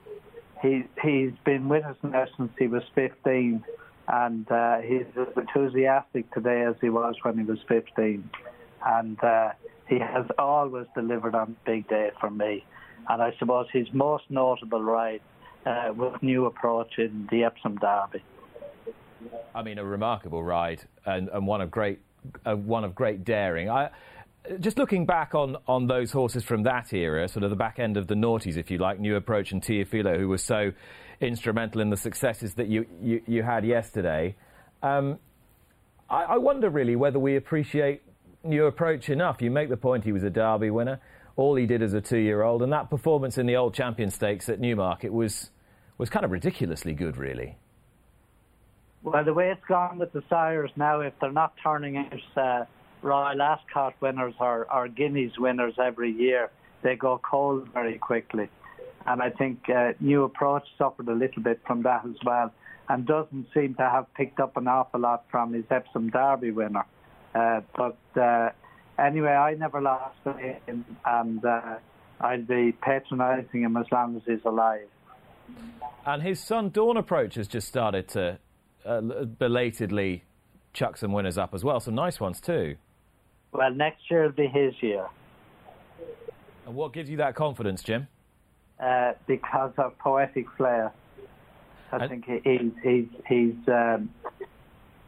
Speaker 8: he, he's been with us now since he was 15 and uh, he's as enthusiastic today as he was when he was 15. And uh, he has always delivered on big day for me. And I suppose his most notable ride uh, with new approach in the Epsom Derby.
Speaker 1: I mean, a remarkable ride and, and one of great, uh, one of great daring. I, just looking back on, on those horses from that era, sort of the back end of the noughties, if you like, New Approach and Teofilo, who were so instrumental in the successes that you, you, you had yesterday. Um, I, I, wonder really whether we appreciate New Approach enough. You make the point he was a Derby winner, all he did as a two year old, and that performance in the Old Champion Stakes at Newmarket was, was kind of ridiculously good, really.
Speaker 8: Well, the way it's gone with the sires now, if they're not turning out uh, Royal Ascot winners or, or Guineas winners every year, they go cold very quickly. And I think uh, New Approach suffered a little bit from that as well and doesn't seem to have picked up an awful lot from his Epsom Derby winner. Uh, but uh, anyway, I never lost him and uh, I'll be patronising him as long as he's alive.
Speaker 1: And his son Dawn Approach has just started to uh, belatedly chuck some winners up as well, some nice ones too.
Speaker 8: Well, next year will be his year.
Speaker 1: And what gives you that confidence, Jim?
Speaker 8: Uh, because of poetic flair. I and think he's he's he's um,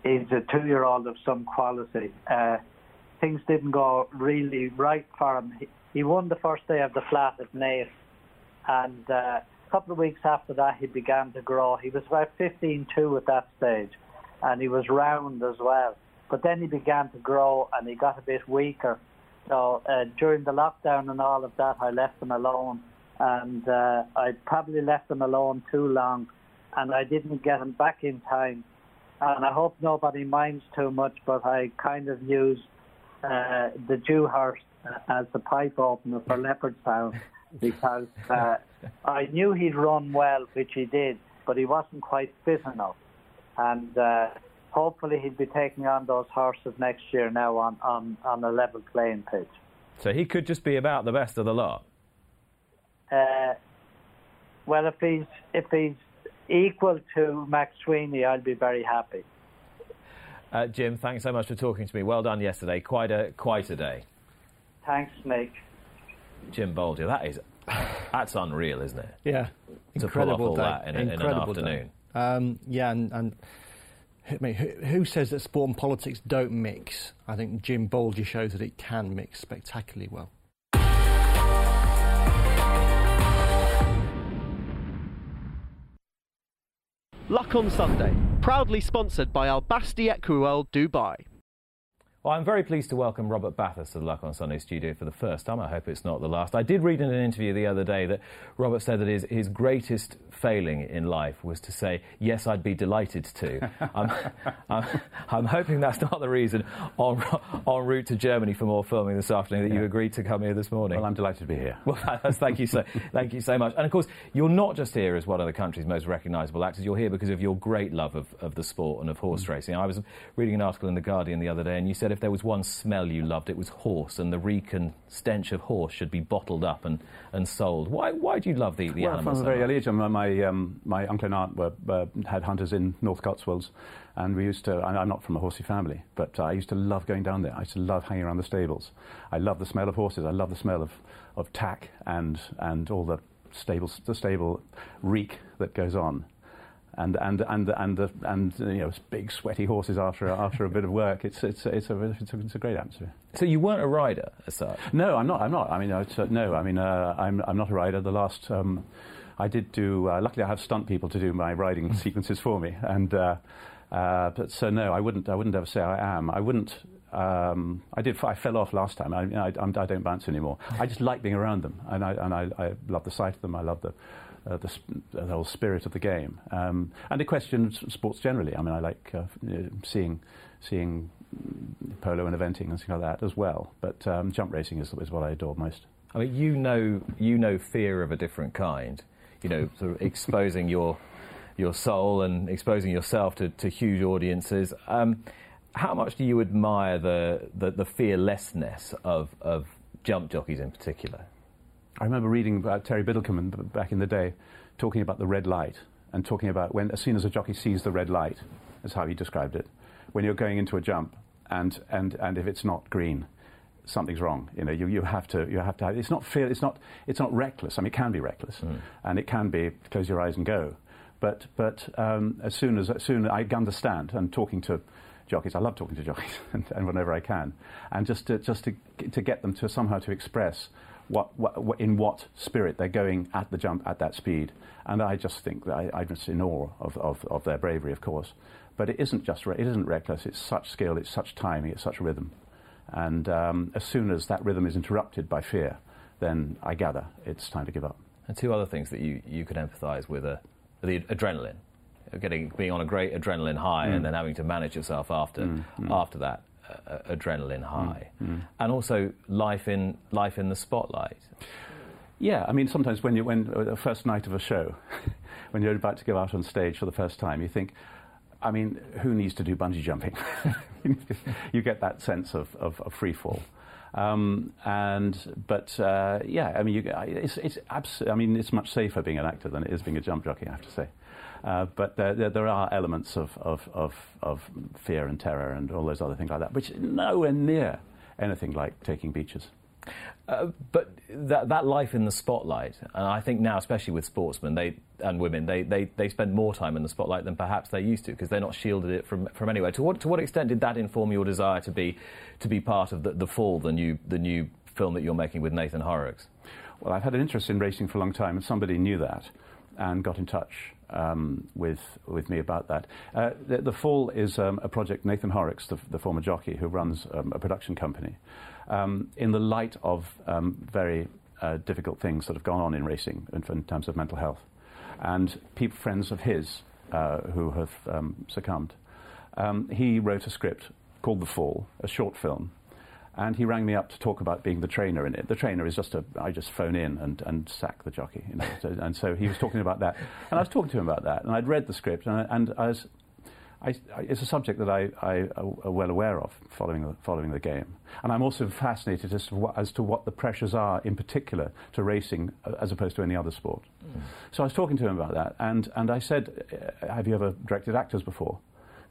Speaker 8: he's a two-year-old of some quality. Uh, things didn't go really right for him. He, he, won the first day of the flat at Naas, and uh, a couple of weeks after that, he began to grow. He was about 15-2 at that stage, and he was round as well. But then he began to grow and he got a bit weaker. So uh, during the lockdown and all of that, I left him alone. And uh, I probably left him alone too long. And I didn't get him back in time. And I hope nobody minds too much, but I kind of used uh, the Dewhurst as the pipe opener for Leopardstown because uh, I knew he'd run well, which he did, but he wasn't quite fit enough. And uh, hopefully he'll be taking on those horses next year now on, on, on a level playing pitch.
Speaker 1: So he could just be about the best of the lot.
Speaker 8: Uh, well, if he's if he's equal to Mac Swiney, I'll be very happy.
Speaker 1: Uh, Jim, thanks so much for talking to me. Well done yesterday. Quite a quite a day.
Speaker 8: Thanks, Nick.
Speaker 1: Jim Bolger, that is that's unreal, isn't it?
Speaker 4: Yeah,
Speaker 1: to
Speaker 4: incredible
Speaker 1: pull off all
Speaker 4: day.
Speaker 1: that in,
Speaker 4: incredible
Speaker 1: in an afternoon.
Speaker 4: Um, yeah, and, and I mean, who, says that sport and politics don't mix? I think Jim Bolger shows that it can mix spectacularly well.
Speaker 3: Luck on Sunday, proudly sponsored by Al Basti Equiworld Dubai.
Speaker 1: Well, I'm very pleased to welcome Robert Bathurst to the Luck on Sunday studio for the first time. I hope it's not the last. I did read in an interview the other day that Robert said that his, his greatest failing in life was to say, Yes, I'd be delighted to. I'm, I'm, I'm, hoping that's not the reason en, en route to Germany for more filming this afternoon that yeah. you agreed to come here this morning.
Speaker 9: Well, I'm delighted to be here.
Speaker 1: Well, thank you so, thank you so much. And of course, you're not just here as one of the country's most recognisable actors, you're here because of your great love of, of the sport and of horse mm. racing. I was reading an article in The Guardian the other day, and you said if there was one smell you loved, it was horse, and the reek and stench of horse should be bottled up and, and sold. Why, why do you love the, the
Speaker 9: well,
Speaker 1: animals?
Speaker 9: From a very early age, my, um, my uncle and aunt were, uh, had hunters in North Cotswolds, and we used to, I'm not from a horsey family, but I used to love going down there. I used to love hanging around the stables. I love the smell of horses. I love the smell of, of tack and, and all the stable, the stable reek that goes on and and and and the, and you know big sweaty horses after after a bit of work. It's it's it's a it's a, it's a great atmosphere.
Speaker 1: So you weren't a rider as such?
Speaker 9: No, I'm not. I'm not. I mean, uh, no. I mean, uh, I'm I'm not a rider. The last. Um, I did do. Uh, luckily, I have stunt people to do my riding sequences for me, and uh, uh, but so no, I wouldn't. I wouldn't ever say I am. I wouldn't. Um, I did. I fell off last time. I, I, I don't bounce anymore. I just like being around them, and I and I, I love the sight of them. I love the. Uh, the, sp- the whole spirit of the game, um, and the question of sports generally. I mean, I like uh, seeing seeing mm, polo and eventing and things like that as well. But um, jump racing is, is what I adore most.
Speaker 1: I mean, you know, you know fear of a different kind. You know, sort of exposing your your soul and exposing yourself to, to huge audiences. Um, how much do you admire the, the, the fearlessness of, of jump jockeys in particular?
Speaker 9: I remember reading about Terry Biddlecombe back in the day, talking about the red light and talking about when, as soon as a jockey sees the red light, that's how he described it. When you're going into a jump, and, and, and if it's not green, something's wrong. You know, you, you have to you have to. Have, it's not fear. It's not it's not reckless. I mean, it can be reckless, and it can be close your eyes and go. But but um, as soon as as soon I understand and talking to jockeys, I love talking to jockeys, and, and whenever I can, and just to, just to to get them to somehow to express what, what, in what spirit they're going at the jump at that speed, and I just think that I, I'm just in awe of, of, of their bravery, of course. But it isn't just re- it isn't reckless. It's such skill. It's such timing. It's such rhythm. And um, as soon as that rhythm is interrupted by fear, then I gather it's time to give up.
Speaker 1: And two other things that you, you could empathise with are the adrenaline, getting being on a great adrenaline high
Speaker 9: Mm.
Speaker 1: and then having to manage yourself after
Speaker 9: Mm, mm.
Speaker 1: after that adrenaline high,
Speaker 9: mm.
Speaker 1: and also life in life in the spotlight.
Speaker 9: Yeah, I mean, sometimes when you when uh, the first night of a show, when you're about to go out on stage for the first time, you think, I mean, who needs to do bungee jumping? you get that sense of, of, of free fall. Um, and but uh, yeah, I mean, you, it's it's abs- I mean, it's much safer being an actor than it is being a jump jockey. I have to say. Uh, but there, there, there are elements of, of, of, of fear and terror and all those other things like that, which is nowhere near anything like taking beaches.
Speaker 1: Uh, but that, that life in the spotlight, and I think now, especially with sportsmen they, and women, they, they, they spend more time in the spotlight than perhaps they used to because they're not shielded it from, from anywhere. To what, to what extent did that inform your desire to be, to be part of the, the Fall, the new, the new film that you're making with Nathan Horrocks?
Speaker 9: Well, I've had an interest in racing for a long time, and somebody knew that and got in touch um, with, with me about that. Uh, the, the Fall is um, a project, Nathan Horrocks, the, the former jockey who runs um, a production company, um, in the light of um, very uh, difficult things that have gone on in racing in, in terms of mental health. And people, friends of his uh, who have um, succumbed. Um, he wrote a script called The Fall, a short film, and he rang me up to talk about being the trainer in it. The trainer is just a, I just phone in and, and sack the jockey. You know, so, and so he was talking about that. And I was talking to him about that, and I'd read the script, and I, and I was, I, I, it's a subject that I, I am well aware of following the, following the game. And I'm also fascinated as to, what, as to what the pressures are, in particular, to racing uh, as opposed to any other sport. So I was talking to him about that, and, and I said, uh, Have you ever directed actors before?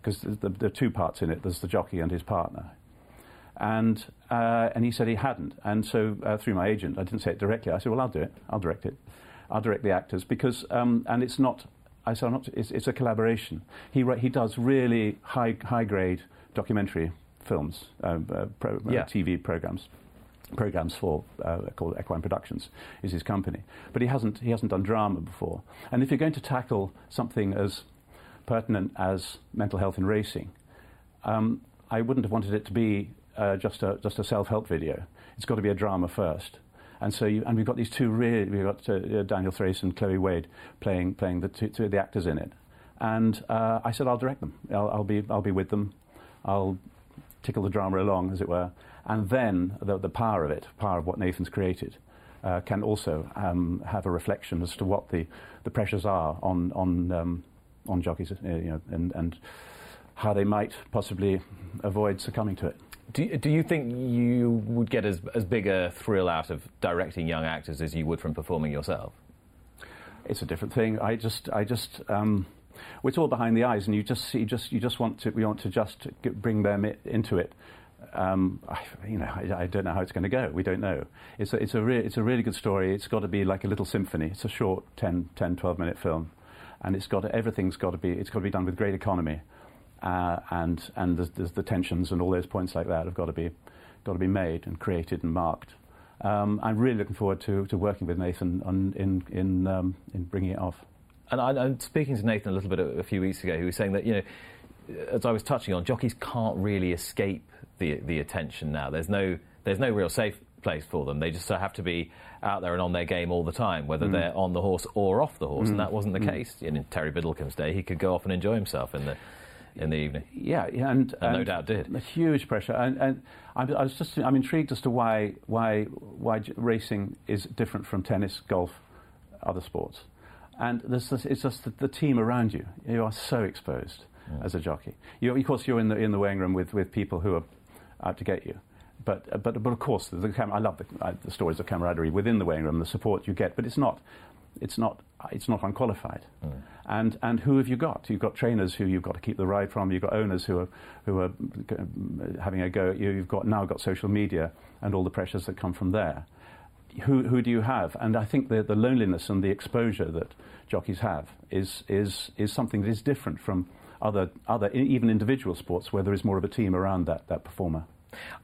Speaker 9: Because the, the, there are two parts in it there's the jockey and his partner. And, uh, and he said he hadn't. And so, uh, through my agent, I didn't say it directly. I said, Well, I'll do it. I'll direct it. I'll direct the actors because, um, and it's not, I said, not, it's, it's a collaboration. He, he does really high, high grade documentary films, um, uh, pro, uh,
Speaker 1: Yeah.
Speaker 9: TV programs. Programs for uh, called Equine Productions is his company, but he hasn't he hasn't done drama before. And if you're going to tackle something as pertinent as mental health in racing, um, I wouldn't have wanted it to be uh, just a just a self-help video. It's got to be a drama first. And so, you, and we've got these two really, we've got uh, Daniel Thrace and Chloe Wade playing playing the two, two of the actors in it. And uh, I said, I'll direct them. I'll, I'll be I'll be with them. I'll tickle the drama along, as it were. And then the, the power of it, power of what Nathan's created, uh, can also um, have a reflection as to what the, the pressures are on on um, on jockeys, uh, you know, and, and how they might possibly avoid succumbing to it.
Speaker 1: Do do you think you would get as, as big a thrill out of directing young actors as you would from performing yourself?
Speaker 9: It's a different thing. I just, I just, um, it's all behind the eyes, and you just, you just, you just want to, we want to just get, bring them i- into it. Um, I, you know, I, I don't know how it's going to go. We don't know. It's a, it's a, re- it's a really good story. It's got to be like a little symphony. It's a short 10, 10 12 minute film, and it's got to, everything's got to be, it's got to be done with great economy, uh, and and there's, there's the tensions and all those points like that have got to be, got to be made and created and marked. Um, I'm really looking forward to, to working with Nathan on, in, in, um, in bringing it off.
Speaker 1: And I, I'm speaking to Nathan a little bit a, a few weeks ago, who was saying that, you know, as I was touching on, jockeys can't really escape the, the attention now. There's no, there's no real safe place for them. They just have to be out there and on their game all the time, whether mm. they're on the horse or off the horse. Mm. And that wasn't the mm. case in Terry Biddlecombe's day. He could go off and enjoy himself in the in the evening.
Speaker 9: Yeah, yeah and,
Speaker 1: and, and no doubt did.
Speaker 9: Huge pressure, and, and I, I was just I'm intrigued as to why why why racing is different from tennis, golf, other sports, and this, it's just the, the, team around you. You are so exposed yeah. as a jockey. You, of course, you're in the in the weighing room with, with people who are out to get you. But, but, but of course, the, the I love the, uh, the stories of camaraderie within the weighing room, the support you get. But it's not it's not, it's not unqualified. Mm. And, and who have you got? You've got trainers who you've got to keep the ride from. You've got owners who are, who are having a go at you. You've got, now got social media and all the pressures that come from there. Who, who do you have? And I think the, the loneliness and the exposure that jockeys have is, is, is something that is different from other, other, even individual sports where there is more of a team around that, that performer.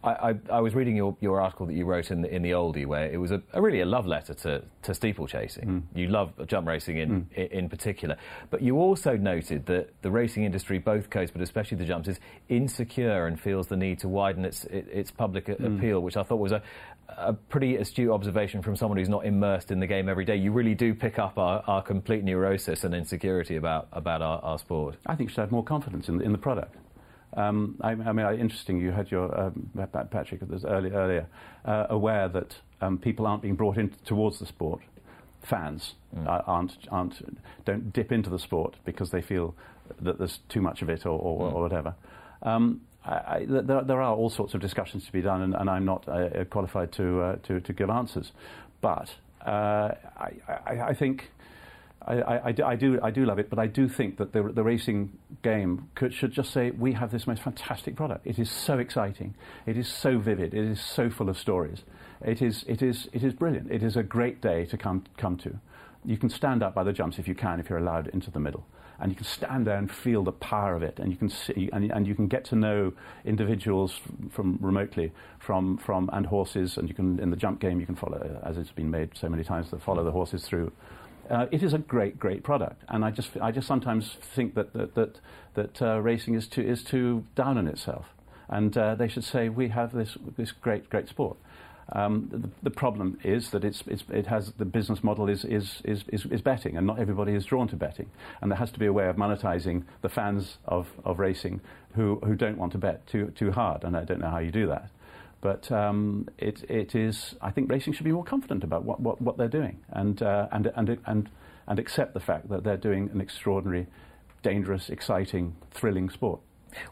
Speaker 1: I, I, I, was reading your, your article that you wrote in the, in the oldie where it was a, a really a love letter to, to steeplechasing. Mm. You love jump racing in, mm. in, particular. But you also noted that the racing industry, both coasts, but especially the jumps, is insecure and feels the need to widen its, its public mm. appeal, which I thought was a, a pretty astute observation from someone who's not immersed in the game every day. You really do pick up our, our complete neurosis and insecurity about, about our, our sport.
Speaker 9: I think you should have more confidence in, in the product. Um, I, I, mean, interesting. You had your um, Patrick earlier, earlier uh, aware that um, people aren't being brought in towards the sport. Fans mm. aren't, aren't don't dip into the sport because they feel that there's too much of it or, or, mm. or whatever. Um, I, I, there, there, are all sorts of discussions to be done, and, and I'm not uh, qualified to, uh, to, to give answers. But uh, I, think I, I, I, do, I do love it, but I do think that the, the racing game could, should just say, we have this most fantastic product. It is so exciting. It is so vivid. It is so full of stories. It is, it is, it is brilliant. It is a great day to come, come to. You can stand up by the jumps if you can, if you're allowed into the middle. And you can stand there and feel the power of it, and you can see, and, and you can get to know individuals from remotely, from, from and horses, and you can in the jump game you can follow, as it's been made so many times, to follow the horses through uh, it is a great, great product. And I just, I just sometimes think that, that, that, that uh, racing is too, is too down on itself. And uh, they should say, we have this, this great, great sport. Um, the, the, problem is that it's, it's, it has the business model is, is, is, is, is betting, and not everybody is drawn to betting. And there has to be a way of monetizing the fans of, of racing who, who don't want to bet too, too hard. And I don't know how you do that. But um, it, it is, I think racing should be more confident about what, what, what they're doing and, uh, and, and, and, and accept the fact that they're doing an extraordinary, dangerous, exciting, thrilling sport.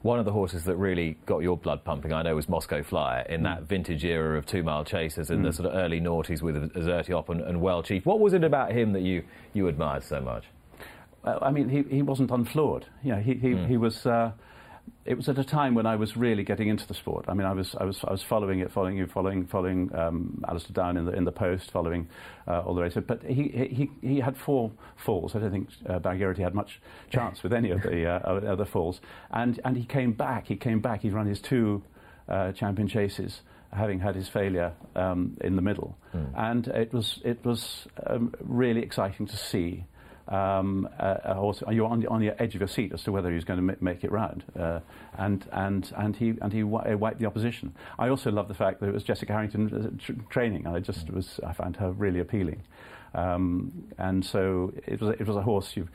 Speaker 1: One of the horses that really got your blood pumping, I know, was Moscow Flyer in mm. that vintage era of two mile chasers in mm. the sort of early noughties with Azertyuiop and, and Well Chief. What was it about him that you, you admired so much?
Speaker 9: Well, I mean, he, he wasn't unflawed. You know, he, he, mm. he was. Uh, it was at a time when I was really getting into the sport. I mean, I was, I was, I was following it, following you, following, following um, Alastair Down in the, in the post, following uh, all the races. But he, he, he had four falls. I don't think uh, had much chance with any of the uh, other falls. And, and he came back. He came back. He'd run his two uh, champion chases having had his failure um, in the middle. Mm. And it was, it was um, really exciting to see um, uh, also, you're on the, on the edge of your seat as to whether he's going to make it round. Uh, and, and, and he, and he wiped the opposition. I also love the fact that it was Jessica Harrington uh, tr- training. I just was, I found her really appealing. Um, and so it was, it was a horse you,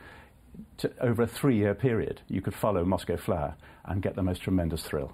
Speaker 9: over a three year period, you could follow Moscow Flyer and get the most tremendous thrill.